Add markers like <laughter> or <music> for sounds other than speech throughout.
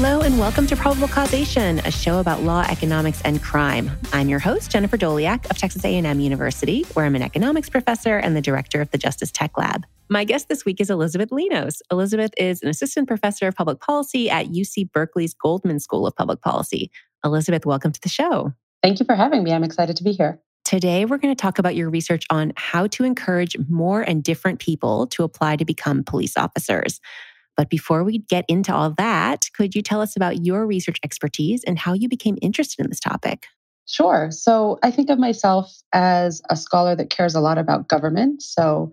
Hello, and welcome to Probable Causation, a show about law, economics, and crime. I'm your host, Jennifer Doleac of Texas A&M University, where I'm an economics professor and the director of the Justice Tech Lab. My guest this week is Elizabeth Linos. Elizabeth is an assistant professor of public policy at UC Berkeley's Goldman School of Public Policy. Elizabeth, welcome to the show. Thank you for having me. I'm excited to be here. Today, we're going to talk about your research on how to encourage more and different people to apply to become police officers. But before we get into all that, could you tell us about your research expertise and how you became interested in this topic? Sure. So I think of myself as a scholar that cares a lot about government. So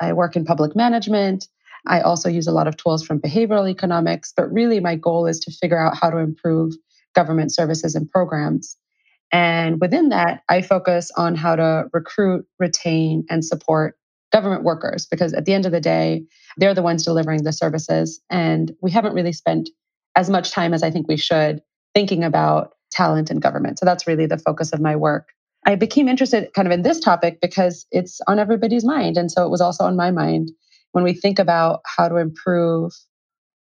I work in public management. I also use a lot of tools from behavioral economics, but really my goal is to figure out how to improve government services and programs. And within that, I focus on how to recruit, retain, and support government workers because at the end of the day, they're the ones delivering the services. And we haven't really spent as much time as I think we should thinking about talent in government. So that's really the focus of my work. I became interested kind of in this topic because it's on everybody's mind. And so it was also on my mind when we think about how to improve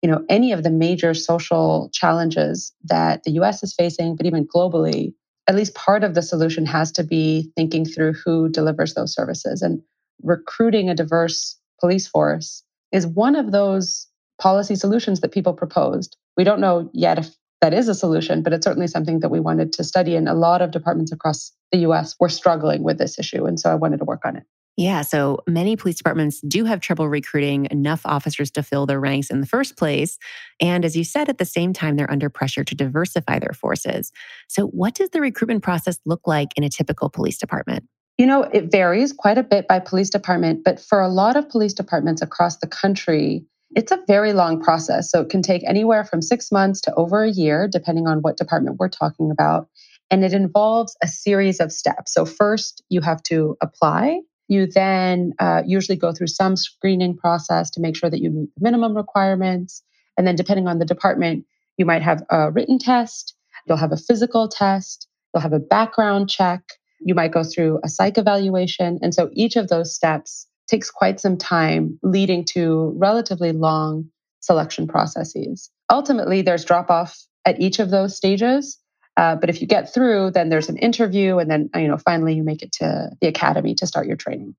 you know any of the major social challenges that the US is facing but even globally at least part of the solution has to be thinking through who delivers those services and recruiting a diverse police force is one of those policy solutions that people proposed. We don't know yet if that is a solution, but it's certainly something that we wanted to study. And a lot of departments across the US were struggling with this issue. And so I wanted to work on it. Yeah, so many police departments do have trouble recruiting enough officers to fill their ranks in the first place. And as you said, at the same time, they're under pressure to diversify their forces. So, what does the recruitment process look like in a typical police department? You know, it varies quite a bit by police department, but for a lot of police departments across the country, it's a very long process. So it can take anywhere from six months to over a year, depending on what department we're talking about. And it involves a series of steps. So, first, you have to apply. You then uh, usually go through some screening process to make sure that you meet the minimum requirements. And then, depending on the department, you might have a written test, you'll have a physical test, you'll have a background check, you might go through a psych evaluation. And so each of those steps takes quite some time, leading to relatively long selection processes. Ultimately, there's drop off at each of those stages. Uh, but if you get through, then there's an interview, and then you know finally you make it to the academy to start your training.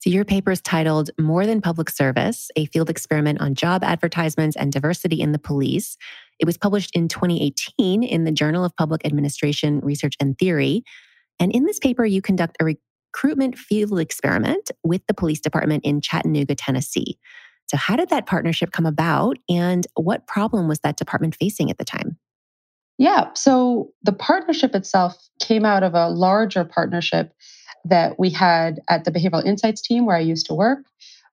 So your paper is titled "More Than Public Service: A Field Experiment on Job Advertisements and Diversity in the Police." It was published in 2018 in the Journal of Public Administration Research and Theory. And in this paper, you conduct a recruitment field experiment with the police department in Chattanooga, Tennessee. So, how did that partnership come about, and what problem was that department facing at the time? Yeah, so the partnership itself came out of a larger partnership that we had at the Behavioral Insights team where I used to work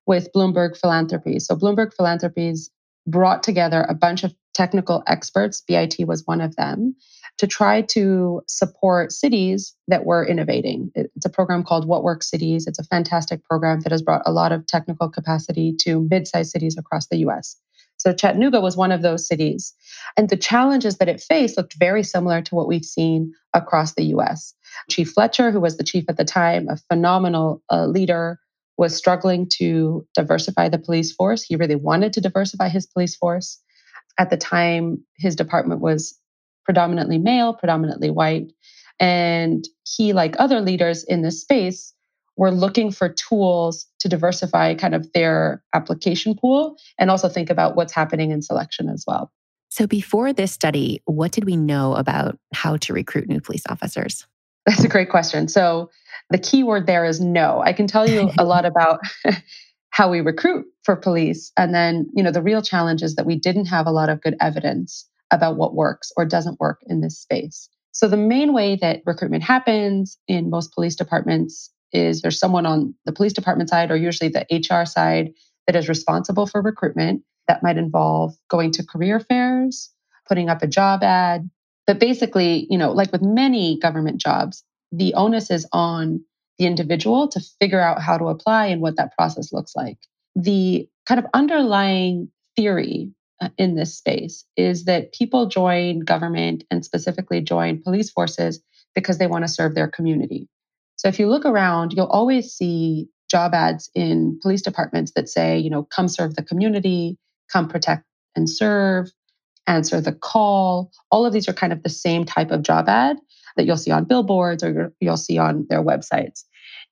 with Bloomberg Philanthropies. So, Bloomberg Philanthropies brought together a bunch of technical experts, BIT was one of them, to try to support cities that were innovating. It's a program called What Works Cities. It's a fantastic program that has brought a lot of technical capacity to mid sized cities across the US. So Chattanooga was one of those cities. And the challenges that it faced looked very similar to what we've seen across the US. Chief Fletcher, who was the chief at the time, a phenomenal uh, leader, was struggling to diversify the police force. He really wanted to diversify his police force. At the time, his department was predominantly male, predominantly white. And he, like other leaders in this space, were looking for tools to diversify kind of their application pool and also think about what's happening in selection as well. So, before this study, what did we know about how to recruit new police officers? That's a great question. So, the key word there is no. I can tell you a lot about <laughs> how we recruit for police. And then, you know, the real challenge is that we didn't have a lot of good evidence about what works or doesn't work in this space. So, the main way that recruitment happens in most police departments is there's someone on the police department side or usually the HR side that is responsible for recruitment. That might involve going to career fairs, putting up a job ad. But basically, you know, like with many government jobs, the onus is on the individual to figure out how to apply and what that process looks like. The kind of underlying theory in this space is that people join government and specifically join police forces because they want to serve their community. So if you look around, you'll always see job ads in police departments that say, you know, come serve the community, come protect and serve. answer the call. All of these are kind of the same type of job ad that you'll see on billboards or you'll see on their websites.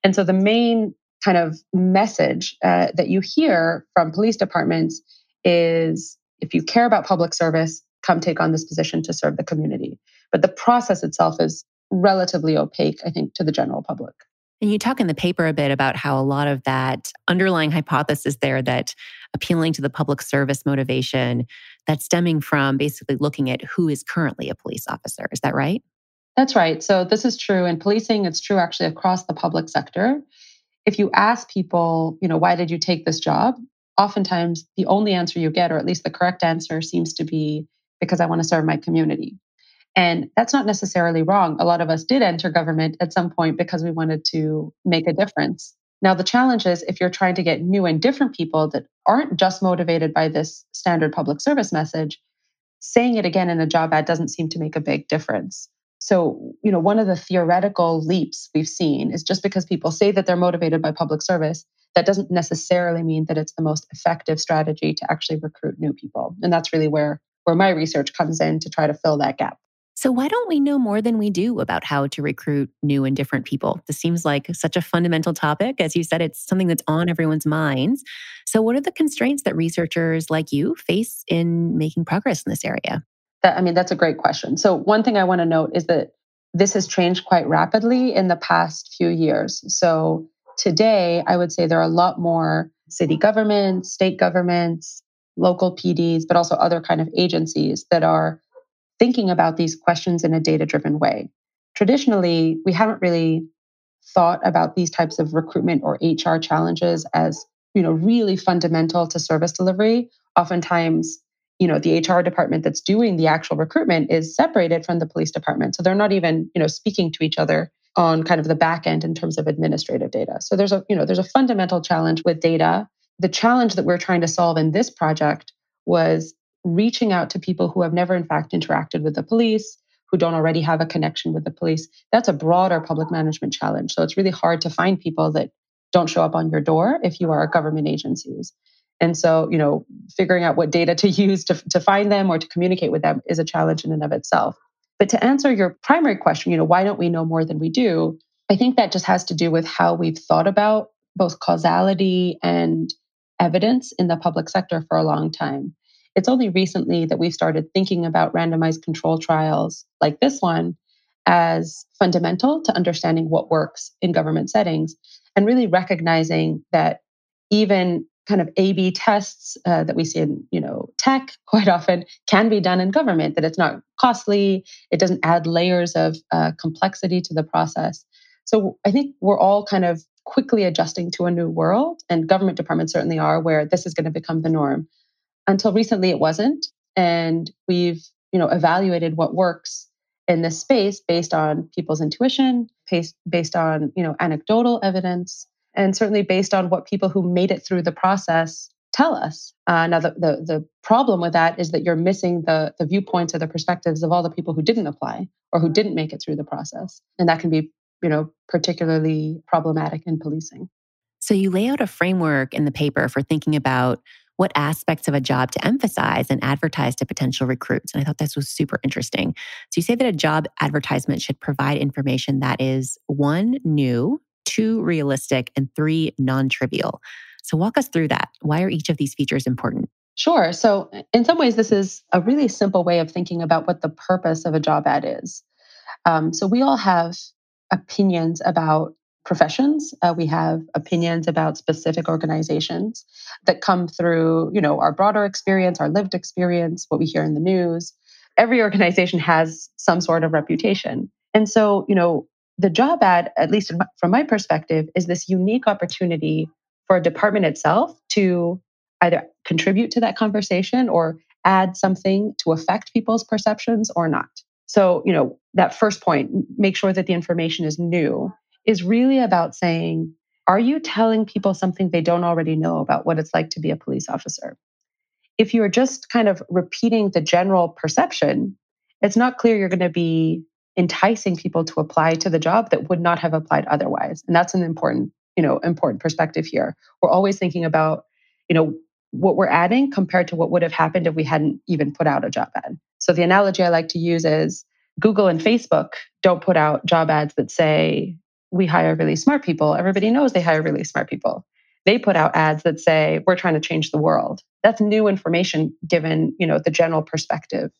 And so the main kind of message uh, that you hear from police departments is if you care about public service, come take on this position to serve the community. But the process itself is relatively opaque, I think, to the general public. And you talk in the paper a bit about how a lot of that underlying hypothesis there that appealing to the public service motivation that's stemming from basically looking at who is currently a police officer. Is that right? That's right. So this is true in policing. It's true actually across the public sector. If you ask people, you know, why did you take this job? Oftentimes the only answer you get, or at least the correct answer, seems to be because I want to serve my community. And that's not necessarily wrong. A lot of us did enter government at some point because we wanted to make a difference. Now, the challenge is if you're trying to get new and different people that aren't just motivated by this standard public service message, saying it again in a job ad doesn't seem to make a big difference. So, you know, one of the theoretical leaps we've seen is just because people say that they're motivated by public service, that doesn't necessarily mean that it's the most effective strategy to actually recruit new people. And that's really where where my research comes in to try to fill that gap. So, why don't we know more than we do about how to recruit new and different people? This seems like such a fundamental topic. As you said, it's something that's on everyone's minds. So, what are the constraints that researchers like you face in making progress in this area? That, I mean, that's a great question. So, one thing I want to note is that this has changed quite rapidly in the past few years. So, today, I would say there are a lot more city governments, state governments, local PDs, but also other kind of agencies that are thinking about these questions in a data driven way. Traditionally, we haven't really thought about these types of recruitment or HR challenges as, you know, really fundamental to service delivery. Oftentimes, you know, the HR department that's doing the actual recruitment is separated from the police department. So they're not even, you know, speaking to each other on kind of the back end in terms of administrative data. So there's a, you know, there's a fundamental challenge with data. The challenge that we're trying to solve in this project was reaching out to people who have never, in fact, interacted with the police, who don't already have a connection with the police. That's a broader public management challenge. So it's really hard to find people that don't show up on your door if you are government agencies. And so, you know, figuring out what data to <laughs> use to, to find them or to communicate with them is a challenge in and of itself. But to answer your primary question, you know, why don't we know more than we do? I think that just has to do with how we've thought about both causality and evidence in the public sector for a long time. It's only recently that we've started thinking about randomized control trials like this one as fundamental to understanding what works in government settings and really recognizing that even kind of A/B tests uh, that we see in you know tech <laughs> quite often can be done in government. That it's not costly, it doesn't add layers of uh, complexity to the process. So I think we're all kind of quickly adjusting to a new world, and government departments certainly are, where this is going to become the norm. Until recently, it wasn't. And we've, you know, evaluated what works in this space based on people's intuition, based, based on, you know, anecdotal evidence, and certainly based on what people who made it through the process tell us. Uh, now, the, the, the problem with that is that you're missing the, the viewpoints or the perspectives of all the people who didn't apply or who didn't make it through the process. And that can be, you know, particularly problematic in policing. So you lay out a framework in the paper for thinking about what aspects of a job to emphasize and advertise to potential recruits. And I thought this was super interesting. So you say that a job advertisement should provide information that is one, new, two, realistic, and three, non trivial. So walk us through that. Why are each of these features important? Sure. So, in some ways, this is a really simple way of thinking about what the purpose of a job ad is. Um, so, we all have opinions about professions. Uh, we have opinions about specific organizations that come through, you know, our broader experience, our lived experience, what we hear in the news. Every organization has some sort of reputation. And so, you know, the job ad, at least from my perspective, is this unique opportunity for a department itself to either contribute to that conversation or add something to affect people's perceptions or not. So, you know, that first point, make sure that the information is new is really about saying, are you telling people something they don't already know about what it's like to be a police officer? If you're just kind of repeating the general perception, it's not clear you're going to be enticing people to apply to the job that would not have applied otherwise. And that's an important, you know, important perspective here. We're always thinking about, you know, what we're adding compared to what would have happened if we hadn't even put out a job ad. So the analogy I like to use is Google and Facebook don't put out job ads that say, we hire really smart people. Everybody knows they hire really smart people. They put out ads that say, we're trying to change the world. That's new information given, you know, the general perspective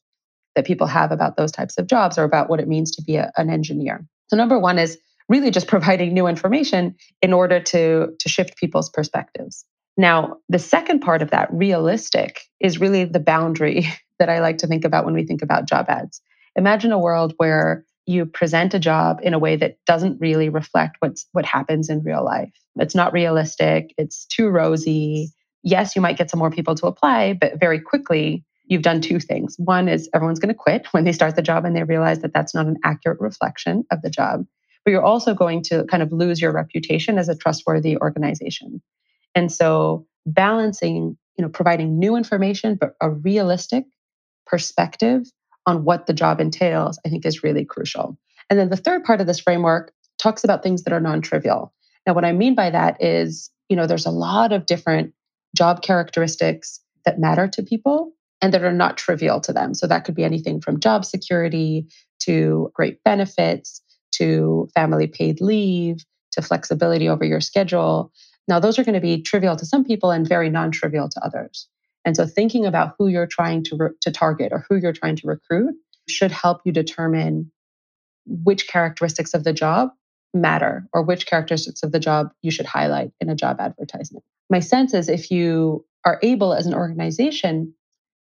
that people have about those types of jobs or about what it means to be a, an engineer. So number one is really just <laughs> providing new information in order to, to shift people's perspectives. Now, the second part of that, realistic, is really the boundary <laughs> that I like to think about when we think about job ads. Imagine a world where you present a job in a way that doesn't really reflect what's what happens in real life. It's not realistic, it's too rosy. Yes, you might get some more people to apply, but very quickly you've done two things. One is everyone's going to quit when they start the job and they realize that that's not an accurate reflection of the job. But you're also going to kind of lose your reputation as a trustworthy organization. And so balancing, you know, providing new information but a realistic perspective on what the job entails, I think is really crucial. And then the third part of this framework talks about things that are non-trivial. Now, what I mean by that is, you know, there's a lot of different job characteristics that matter to people and that are not trivial to them. So that could be anything from job security to great benefits to family paid leave to flexibility over your schedule. Now, those are going to be trivial to some people and very non trivial to others. And so thinking about who you're trying to, re- to target or who you're trying to recruit should help you determine which characteristics of the job matter or which characteristics of the job you should highlight in a job advertisement. My sense is if you are able as an organization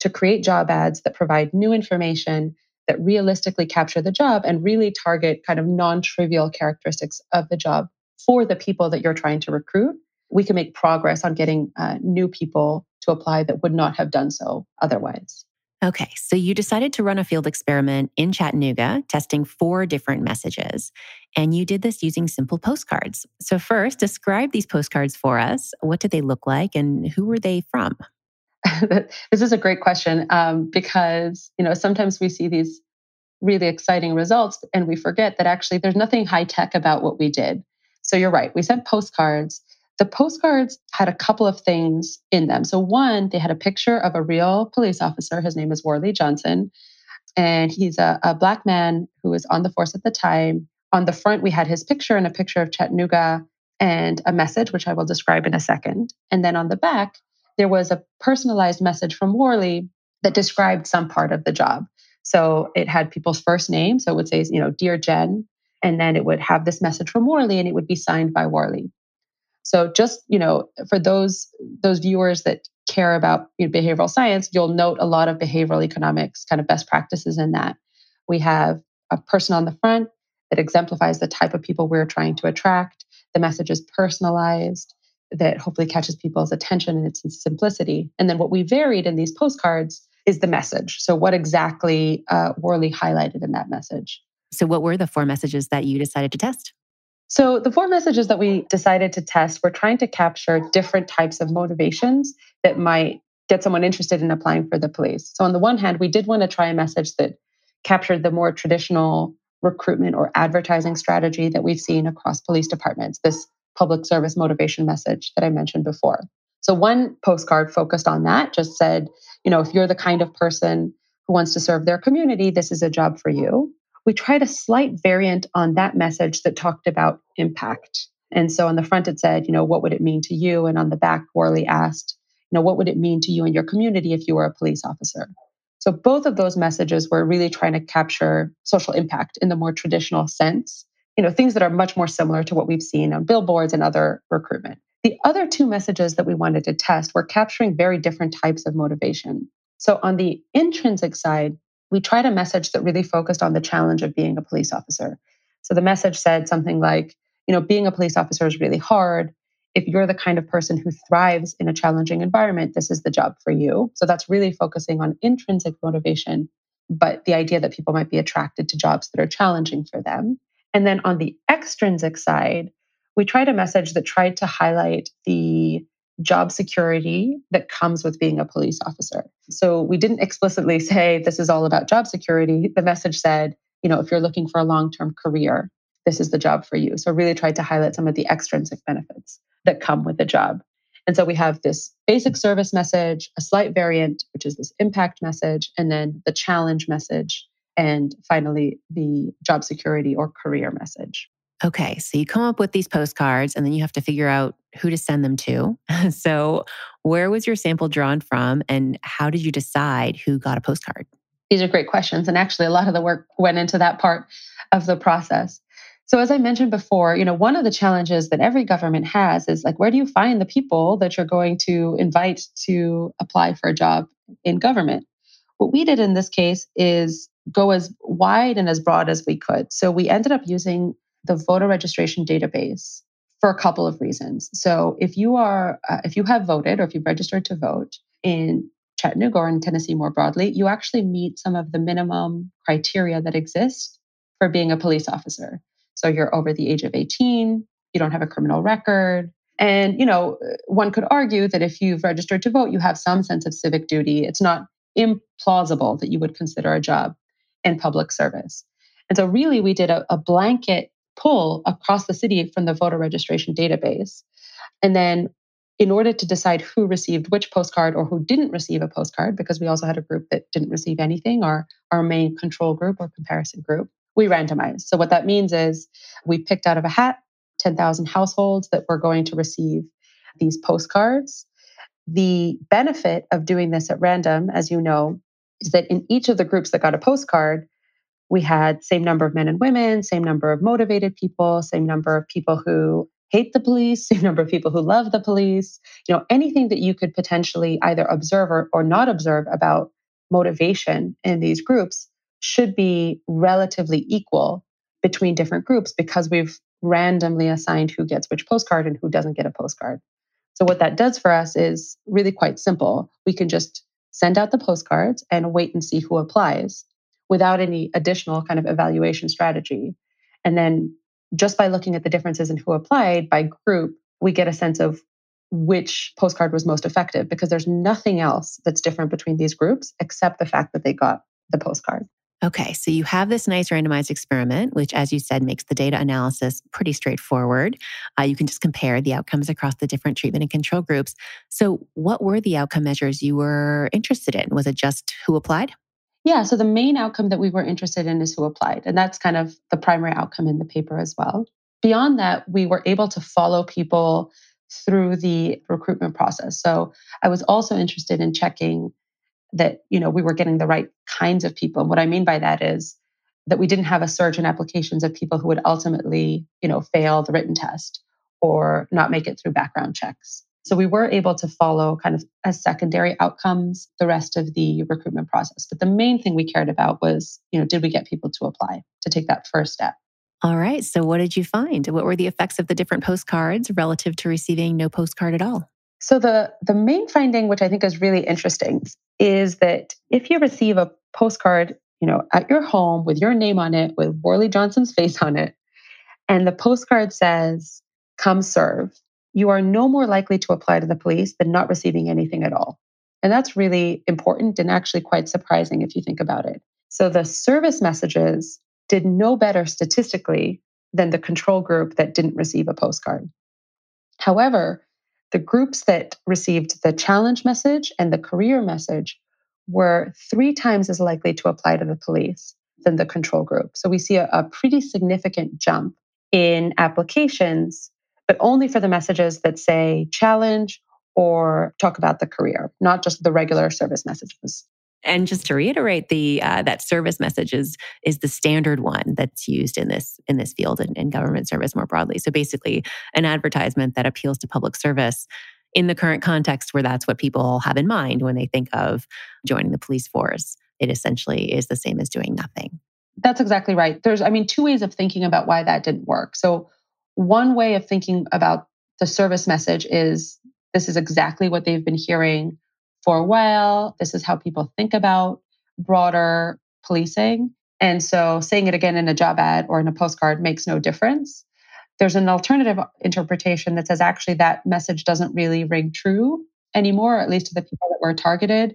to create job ads that provide new information that realistically capture the job and really target kind of non-trivial characteristics of the job for the people that you're trying to recruit, we can make progress on getting uh, new people to apply that would not have done so otherwise. Okay, so you decided to run a field experiment in Chattanooga, testing four different messages. And you did this using simple postcards. So, first, describe these postcards for us. What did they look like and who were they from? <laughs> this is a great question um, because, you know, sometimes we see these really exciting results and we forget that actually there's nothing high tech about what we did. So, you're right, we sent postcards the postcards had a couple of things in them. So, one, they had a picture of a real police officer. His name is Worley Johnson. And he's a, a Black man who was on the force at the time. On the front, we had his picture and a picture of Chattanooga and a message, which I will describe in a second. And then on the back, there was a personalized message from Worley that described some part of the job. So it had people's first name. So it would say, you know, Dear Jen. And then it would have this message from Worley and it would be signed by Worley. So just, you know, for those those viewers that care about you know, behavioral science, you'll note a lot of behavioral economics kind of best practices in that. We have a person on the front that exemplifies the type of people we're trying to attract. The message is personalized, that hopefully catches people's attention and its simplicity. And then what we varied in these postcards is the message. So, what exactly uh, Worley highlighted in that message? So, what were the four messages that you decided to test? So, the four messages that we decided to test were trying to capture different types of motivations that might get someone interested in applying for the police. So, on the one hand, we did want to try a message that captured the more traditional recruitment or advertising strategy that we've seen across police departments, this public service motivation message that I mentioned before. So, one postcard focused on that just said, you know, if you're the kind of person who wants to serve their community, this is a job for you we tried a slight variant on that message that talked about impact. And so on the front, it said, you know, what would it mean to you? And on the back, Worley asked, you know, what would it mean to you and your community if you were a police officer? So both of those messages were really trying to capture social impact in the more traditional sense, you know, things that are much more similar to what we've seen on billboards and other recruitment. The other two messages that we wanted to test were capturing very different types of motivation. So on the intrinsic side, we tried a message that really focused on the challenge of being a police officer. So the message said something like, you know, being a police officer is really hard. If you're the kind of person who thrives in a challenging environment, this is the job for you. So that's really focusing on intrinsic motivation, but the idea that people might be attracted to jobs that are challenging for them. And then on the extrinsic side, we tried a message that tried to highlight the job security that comes with being a police officer. So we didn't explicitly say this is all about job security. The message said, you know, if you're looking for a long term career, this is the job for you. So really tried to highlight some of the extrinsic benefits that come with the job. And so we have this basic service message, a slight variant, which is this impact message, and then the challenge message, and finally the job security or career message. Okay, so you come up with these postcards and then you have to figure out who to send them to. <laughs> so, where was your sample drawn from and how did you decide who got a postcard? These are great questions. And actually, a lot of the work went into that part of the process. So as I mentioned before, you know, one of the challenges that every government has is like where do you find the people that you're going to invite to apply for a job in government? What we did in this case is go as wide and as broad as we could. So we ended up using the voter registration database for a couple of reasons. So if you are uh, if you have voted or if you've registered to vote in Chattanooga or in Tennessee more broadly, you actually meet some of the minimum criteria that exist for being a police officer. So you're over the age of 18, you don't have a criminal record. And, you know, one could argue that if you've registered to vote, you have some sense of civic duty. It's not implausible that you would consider a job in public service. And so, really, we did a, a blanket pull across the city from the voter registration database. And then, in order to decide who received which postcard or who didn't receive a postcard, because we also had a group that didn't receive anything, our, our main control group or comparison group, we randomized. So what that means is we picked out of a hat 10,000 households that were going to receive these postcards. The benefit of doing this at random, as you know, is that in each of the groups that got a postcard, we had same number of men and women, same number of motivated people, same number of people who hate the police, <laughs> same number of people who love the police, you know, anything that you could potentially either observe or, or not observe about motivation in these groups should be relatively equal between different groups because we've randomly assigned who gets which postcard and who doesn't get a postcard. So, what that does for us is really quite simple. We can just send out the postcards and wait and see who applies without any additional kind of evaluation strategy. And then, just by looking at the differences in who applied by group, we get a sense of which postcard was most effective because there's nothing else that's different between these groups except the fact that they got the postcard. Okay, so you have this nice randomized experiment, which, as you said, makes the data analysis pretty straightforward. Uh, you can just compare the outcomes across the different treatment and control groups. So, what were the outcome measures you were interested in? Was it just who applied? Yeah, so the main outcome that we were interested in is who applied. And that's kind of the primary outcome in the paper as well. Beyond that, we were able to follow people through the recruitment process. So I was also interested in checking that you know we were getting the right kinds of people. And what I mean by that is that we didn't have a surge in applications of people who would ultimately you know fail the written test or not make it through background checks. So we were able to follow kind of as secondary outcomes the rest of the recruitment process. But the main thing we cared about was, you know, did we get people to apply to take that first step? All right. So what did you find? What were the effects of the different postcards relative to receiving no postcard at all? So the the main finding which I think is really interesting is that if you receive a postcard, you know, at your home with your name on it, with Worley Johnson's face on it, and the postcard says, come serve, you are no more likely to apply to the police than not receiving anything at all. And that's really important and actually quite surprising if you think about it. So the service messages did no better statistically than the control group that didn't receive a postcard. However, the groups that received the challenge message and the career message were three times as likely to apply to the police than the control group. So we see a, a pretty significant jump in applications, but only for the messages that say challenge or talk about the career, not just the regular service messages. And just to reiterate, the uh, that service message is, is the standard one that's used in this in this field and in government service more broadly. So basically, an advertisement that appeals to public service in the current context where that's what people have in mind when they think of joining the police force. It essentially is the same as doing nothing. That's exactly right. There's, I mean, two ways of thinking about why that didn't work. So, one way of thinking about the service message is this is exactly what they've been hearing for a while. This is how people think about broader policing. And so saying it again in a job ad or in a postcard makes no difference. There's an alternative interpretation that says actually that message doesn't really ring true anymore, at least to the people that were targeted.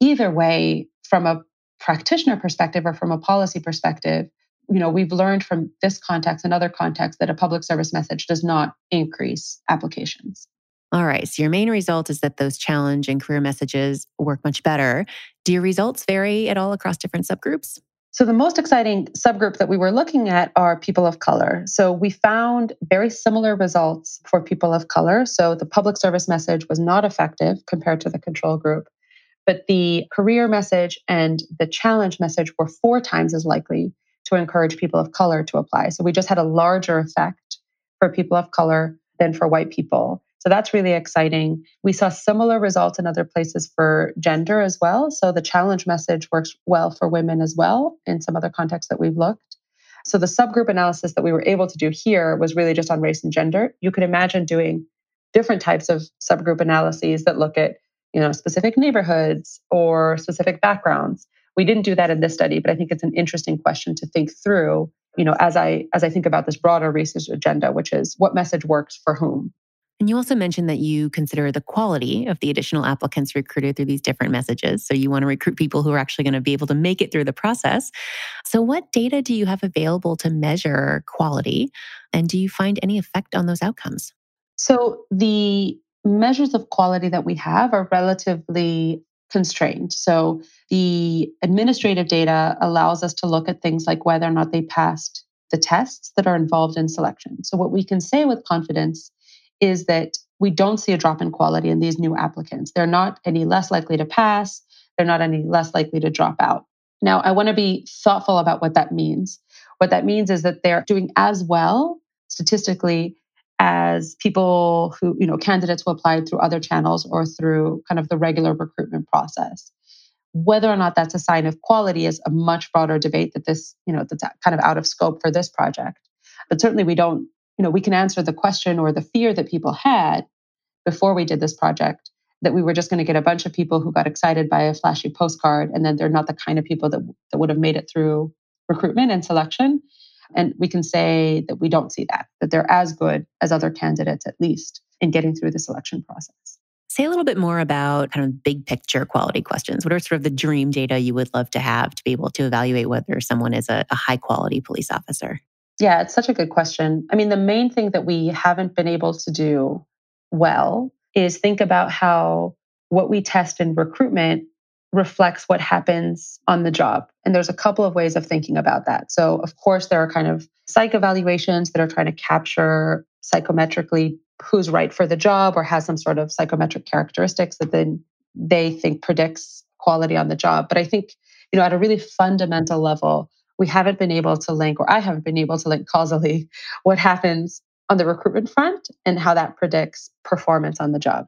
Either way, from a practitioner perspective or from a policy perspective, you know, we've learned from this context and other contexts that a public service message does not increase applications. All right. So your main result is that those challenge and career messages work much better. Do your results vary at all across different subgroups? So, the most exciting subgroup that we were looking at are people of color. So, we found very similar results for people of color. So, the public service message was not effective compared to the control group, but the career message and the challenge message were four times as likely to encourage people of color to apply. So, we just had a larger effect for people of color than for white people. So that's really exciting. We saw similar results in other places for gender as well. So the challenge message works well for women as well in some other contexts that we've looked. So the subgroup analysis that we were able to do here was really just on race and gender. You could imagine doing different types of subgroup analyses that look at, you know, specific neighborhoods or specific backgrounds. We didn't do that in this study, but I think it's an interesting question to think through, you know, as I as I think about this broader research agenda, which is what message works for whom. And you also mentioned that you consider the quality of the additional applicants recruited through these different messages. So you want to recruit people who are actually going to be able to make it through the process. So, what data do you have available to measure quality? And do you find any effect on those outcomes? So, the measures of quality that we have are relatively constrained. So, the administrative data allows us to look at things like whether or not they passed the tests that are involved in selection. So, what we can say with confidence is that we don't see a drop in quality in these new applicants. They're not any less likely to pass, they're not any less likely to drop out. Now, I want to be thoughtful about what that means. What that means is that they're doing as well statistically as people who, you know, candidates who applied through other channels or through kind of the regular recruitment process. Whether or not that's a sign of quality is a much broader debate that this, you know, that's kind of out of scope for this project. But certainly we don't you know, we can answer the question or the fear that people had before we did this project that we were just going to get a bunch of people who got excited by a flashy postcard and then they're not the kind of people that, that would have made it through recruitment and selection. And we can say that we don't see that, that they're as good as other candidates, at least in getting through the selection process. Say a little bit more about kind of big picture quality questions. What are sort of the dream data you would love to have to be able to evaluate whether someone is a, a high quality police officer? Yeah, it's such a good question. I mean, the main thing that we haven't been able to do well is think about how what we test in recruitment reflects what happens on the job. And there's a couple of ways of thinking about that. So, of course, there are kind of psych evaluations that are trying to capture psychometrically who's right for the job or has some sort of psychometric characteristics that then they think predicts quality on the job. But I think, you know, at a really fundamental level, we haven't been able to link, or I haven't been able to link causally what happens on the recruitment front and how that predicts performance on the job.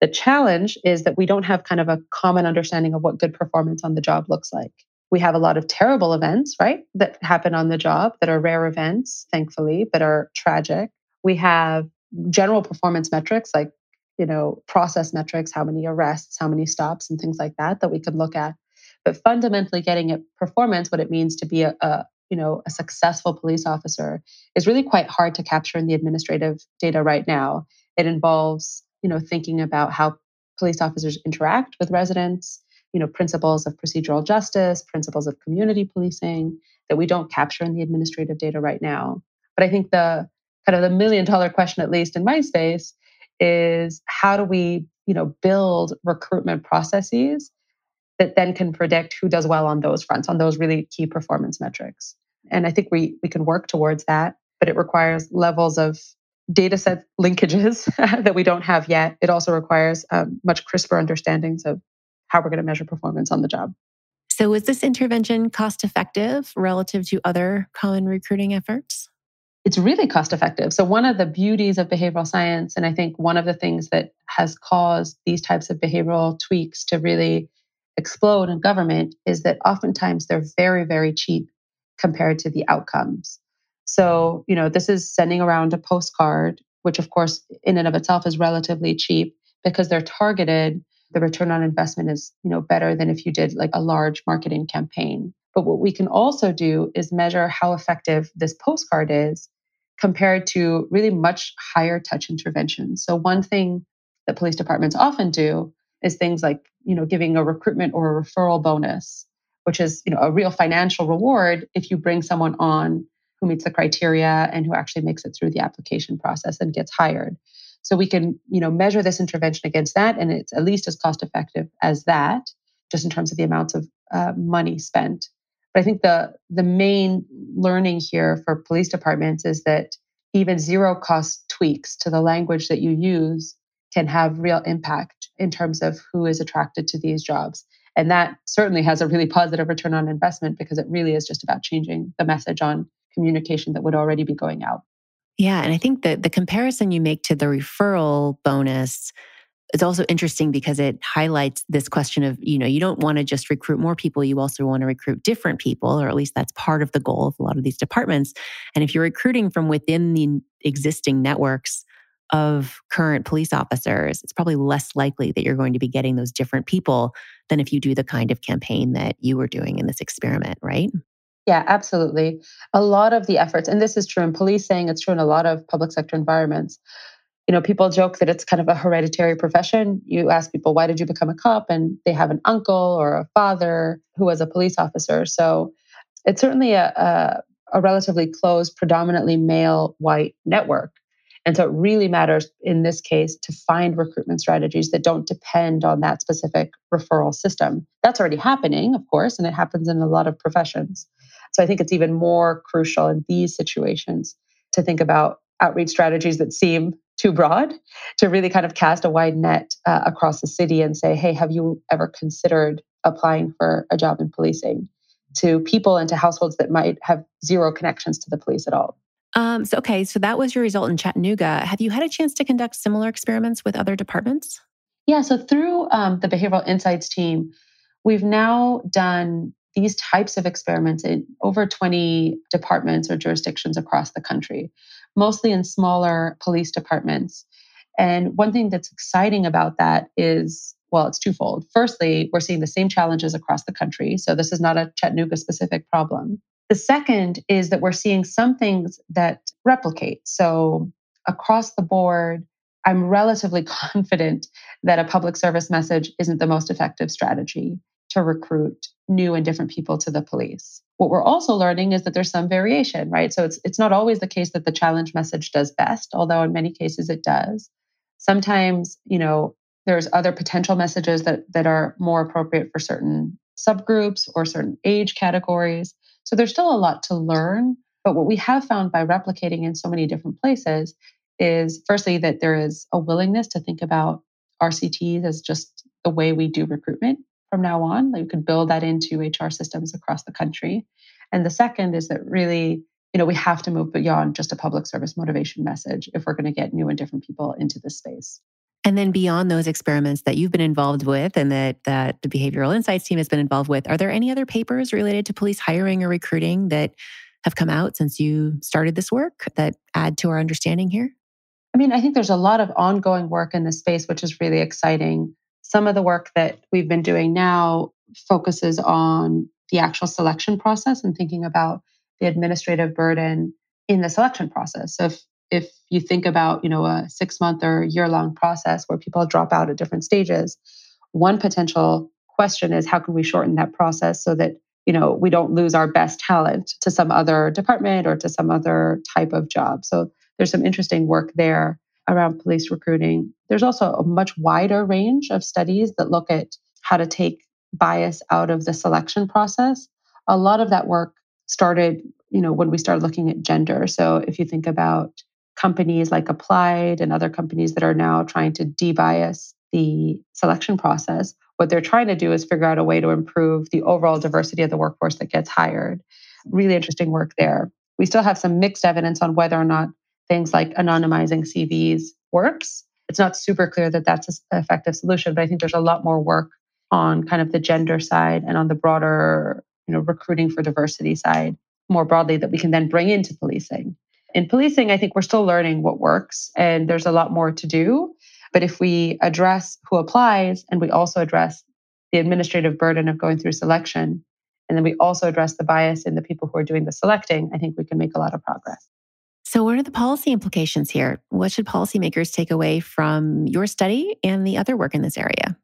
The challenge is that we don't have kind of a common understanding of what good performance on the job looks like. We have a lot of terrible events, right, that happen on the job that are rare events, thankfully, but are tragic. We have general performance metrics like, you know, process metrics, how many arrests, how many stops, and things like that, that we could look at but fundamentally getting at performance, what it means to be a, a you know a successful police officer is really quite hard to capture in the administrative data right now. It involves you know thinking about how police officers interact with residents, you know principles of procedural justice, principles of community policing that we don't capture in the administrative data right now. But I think the kind of the million dollar question, at least in my space, is how do we you know build recruitment processes that then can predict who does well on those fronts, on those really key performance metrics. And I think we we can work towards that, but it requires levels of data set linkages <laughs> that we don't have yet. It also requires um, much crisper understandings of how we're going to measure performance on the job. So, is this intervention cost effective relative to other common recruiting efforts? It's really cost effective. So, one of the beauties of behavioral science, and I think one of the things that has caused these types of behavioral tweaks to really explode in government is that oftentimes they're very, very cheap compared to the outcomes. So, you know, this is sending around a postcard, which of course, in and of itself is relatively cheap because they're targeted. The return on investment is, you know, better than if you did like a large marketing campaign. But what we can also do is measure how effective this postcard is compared to really much higher touch interventions. So, one thing that police departments often do is things like you know giving a recruitment or a referral bonus which is you know a real financial reward if you bring someone on who meets the criteria and who actually makes it through the application process and gets hired So we can, you know, measure this intervention against that, and it's at least as cost effective as that, just in terms of the amounts of uh, money spent. But I think the the main learning here for police departments is that even zero cost tweaks to the language that you use can have real impact in terms of who is attracted to these jobs. And that certainly has a really positive return on investment because it really is just about changing the message on communication that would already be going out. Yeah. And I think that the comparison you make to the referral bonus is also interesting because it highlights this question of, you know, you don't want to just recruit more people, you also want to recruit different people, or at least that's part of the goal of a lot of these departments. And if you're recruiting from within the existing networks, of current police officers, it's probably less likely that you're going to be getting those different people than if you do the kind of campaign that you were doing in this experiment, right? Yeah, absolutely. A lot of the efforts, and this is true in policing, it's true in a lot of public sector environments. You know, people joke that it's kind of a hereditary profession. You ask people, why did you become a cop? And they have an uncle or a father who was a police officer. So it's certainly a, a, a relatively closed, predominantly male white network. And so it really matters in this case to find recruitment strategies that don't depend on that specific referral system. That's already happening, of course, and it happens in a lot of professions. So I think it's even more crucial in these situations to think about outreach strategies that seem too broad to really kind of cast a wide net uh, across the city and say, hey, have you ever considered applying for a job in policing to people and to households that might have zero connections to the police at all? Um, so, okay, so that was your result in Chattanooga. Have you had a chance to conduct similar experiments with other departments? Yeah, so through um, the Behavioral Insights team, we've now done these types of experiments in over 20 departments or jurisdictions across the country, mostly in smaller police departments. And one thing that's exciting about that is well, it's twofold. Firstly, we're seeing the same challenges across the country. So this is not a Chattanooga specific problem. The second is that we're seeing some things that replicate. So, across the board, I'm relatively <laughs> confident that a public service message isn't the most effective strategy to recruit new and different people to the police. What we're also learning is that there's some variation, right? So it's it's not always the case that the challenge message does best, although in many cases it does. Sometimes, you know, there's other potential messages that that are more appropriate for certain subgroups or certain age categories. So there's still a lot to learn. But what we have found by replicating in so many different places is firstly that there is a willingness to think about RCTs as just the way we do recruitment from now on. Like you could build that into HR systems across the country. And the second is that really, you know, we have to move beyond just a public service motivation message if we're going to get new and different people into this space. And then beyond those experiments that you've been involved with and that, that the Behavioral Insights team has been involved with, are there any other papers related to police hiring or recruiting that have come out since you started this work that add to our understanding here? I mean, I think there's a lot of ongoing work in this space, which is really exciting. Some of the work that we've been doing now focuses on the actual selection process and thinking about the administrative burden in the selection process. So if if you think about you know a six month or year long process where people drop out at different stages one potential question is how can we shorten that process so that you know we don't lose our best talent to some other department or to some other type of job. So there's some interesting work there around police recruiting. There's also a much wider range of studies that look at how to take bias out of the selection process. A lot of that work started you know when we started looking at gender. So if you think about companies like Applied and other companies that are now trying to debias the selection process, what they're trying to do is figure out a way to improve the overall diversity of the workforce that gets hired. Really interesting work there. We still have some mixed evidence on whether or not things like anonymizing CVs works. It's not super clear that that's an effective solution, but I think there's a lot more work on kind of the gender side and on the broader, you know, recruiting for diversity side more broadly that we can then bring into policing in policing, I think we're still learning what works and there's a lot more to do. But if we address who applies and we also address the administrative burden of going through selection, and then we also address the bias in the people who are doing the selecting, I think we can make a lot of progress. So, what are the policy implications here? What should policymakers take away from your study and the other work in this area?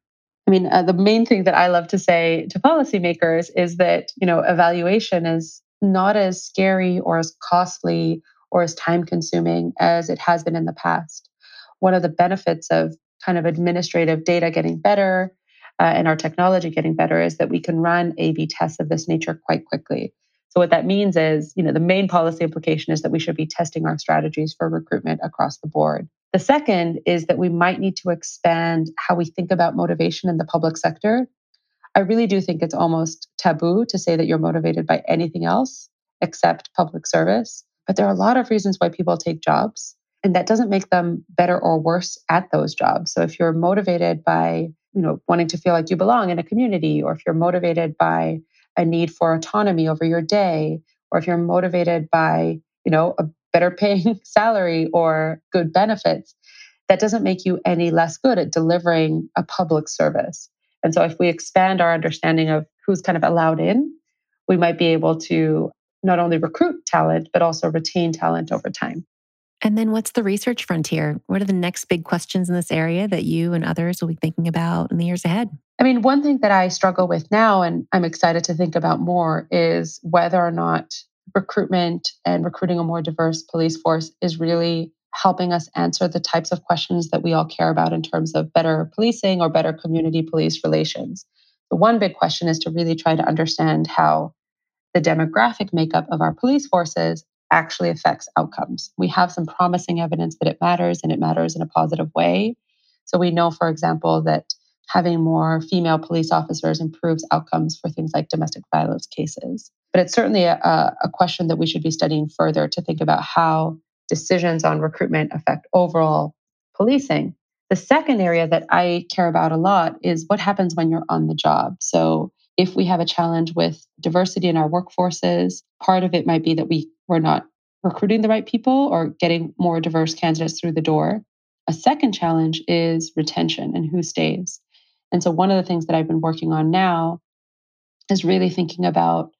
I mean, uh, the main thing that I love to say to policymakers is that, you know, evaluation is not as scary or as costly or as time consuming as it has been in the past. one of the benefits of kind of administrative data getting better uh, and our technology getting better is that we can run A B tests of this nature quite quickly. So what that means is, you know, the main policy implication is that we should be testing our strategies for recruitment across the board. The second is that we might need to expand how we think about motivation in the public sector. I really do think it's almost taboo to say that you're motivated by anything else except public service. But there are a lot of reasons why people take jobs, and that doesn't make them better or worse at those jobs. So if you're motivated by, you know, wanting to feel like you belong in a community, or if you're motivated by a need for autonomy over your day, or if you're motivated by, you know, a better paying <laughs> salary or good benefits, that doesn't make you any less good at delivering a public service. And so if we expand our understanding of who's kind of allowed in, we might be able to not only recruit talent, but also retain talent over time. And then what's the research frontier? What are the next big questions in this area that you and others will be thinking about in the years ahead? I mean, one thing that I struggle with now, and I'm excited to think about more, is whether or not recruitment and recruiting a more diverse police force is really helping us answer the types of questions that we all care about in terms of better policing or better community police relations. The one big question is to really try to understand how the demographic makeup of our police forces actually affects outcomes. We have some promising evidence that it matters and it matters in a positive way. So we know, for example, that having more female police officers improves outcomes for things like domestic violence cases. But it's certainly a, a question that we should be studying further to think about how decisions on recruitment affect overall policing. The second area that I care about a lot is what happens when you're on the job. So if we have a challenge with diversity in our workforces, part of it might be that we, we're not recruiting the right people or getting more diverse candidates through the door. A second challenge is retention and who stays. And so, one of the things that I've been working on now is really thinking about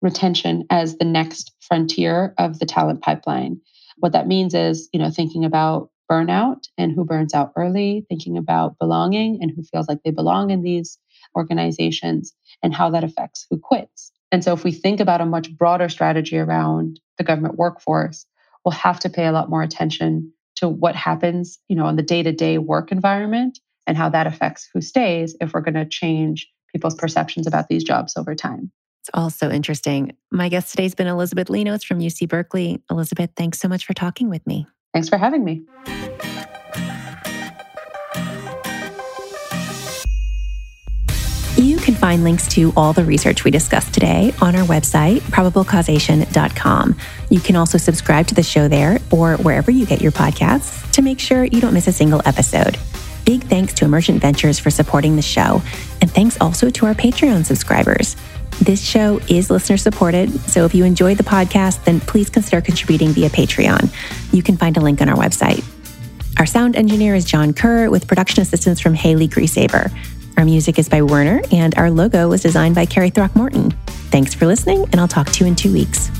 retention as the next frontier of the talent pipeline. What that means is, you know, thinking about burnout and who burns out early, thinking about belonging and who feels like they belong in these organizations and how that affects who quits. And so if we think about a much broader strategy around the government workforce, we'll have to pay a lot more attention to what happens, you know, in the day-to-day work environment and how that affects who stays if we're going to change people's perceptions about these jobs over time. It's also interesting. My guest today has been Elizabeth Linos from UC Berkeley. Elizabeth, thanks so much for talking with me. Thanks for having me. Find links to all the research we discussed today on our website, probablecausation.com. You can also subscribe to the show there or wherever you get your podcasts to make sure you don't miss a single episode. Big thanks to Emergent Ventures for supporting the show, and thanks also to our Patreon subscribers. This show is listener supported, so if you enjoyed the podcast, then please consider contributing via Patreon. You can find a link on our website. Our sound engineer is John Keur with production assistance from Haley Grieshaber. Our music is by Werner, and our logo was designed by Carrie Throckmorton. Thanks for listening, and I'll talk to you in two weeks.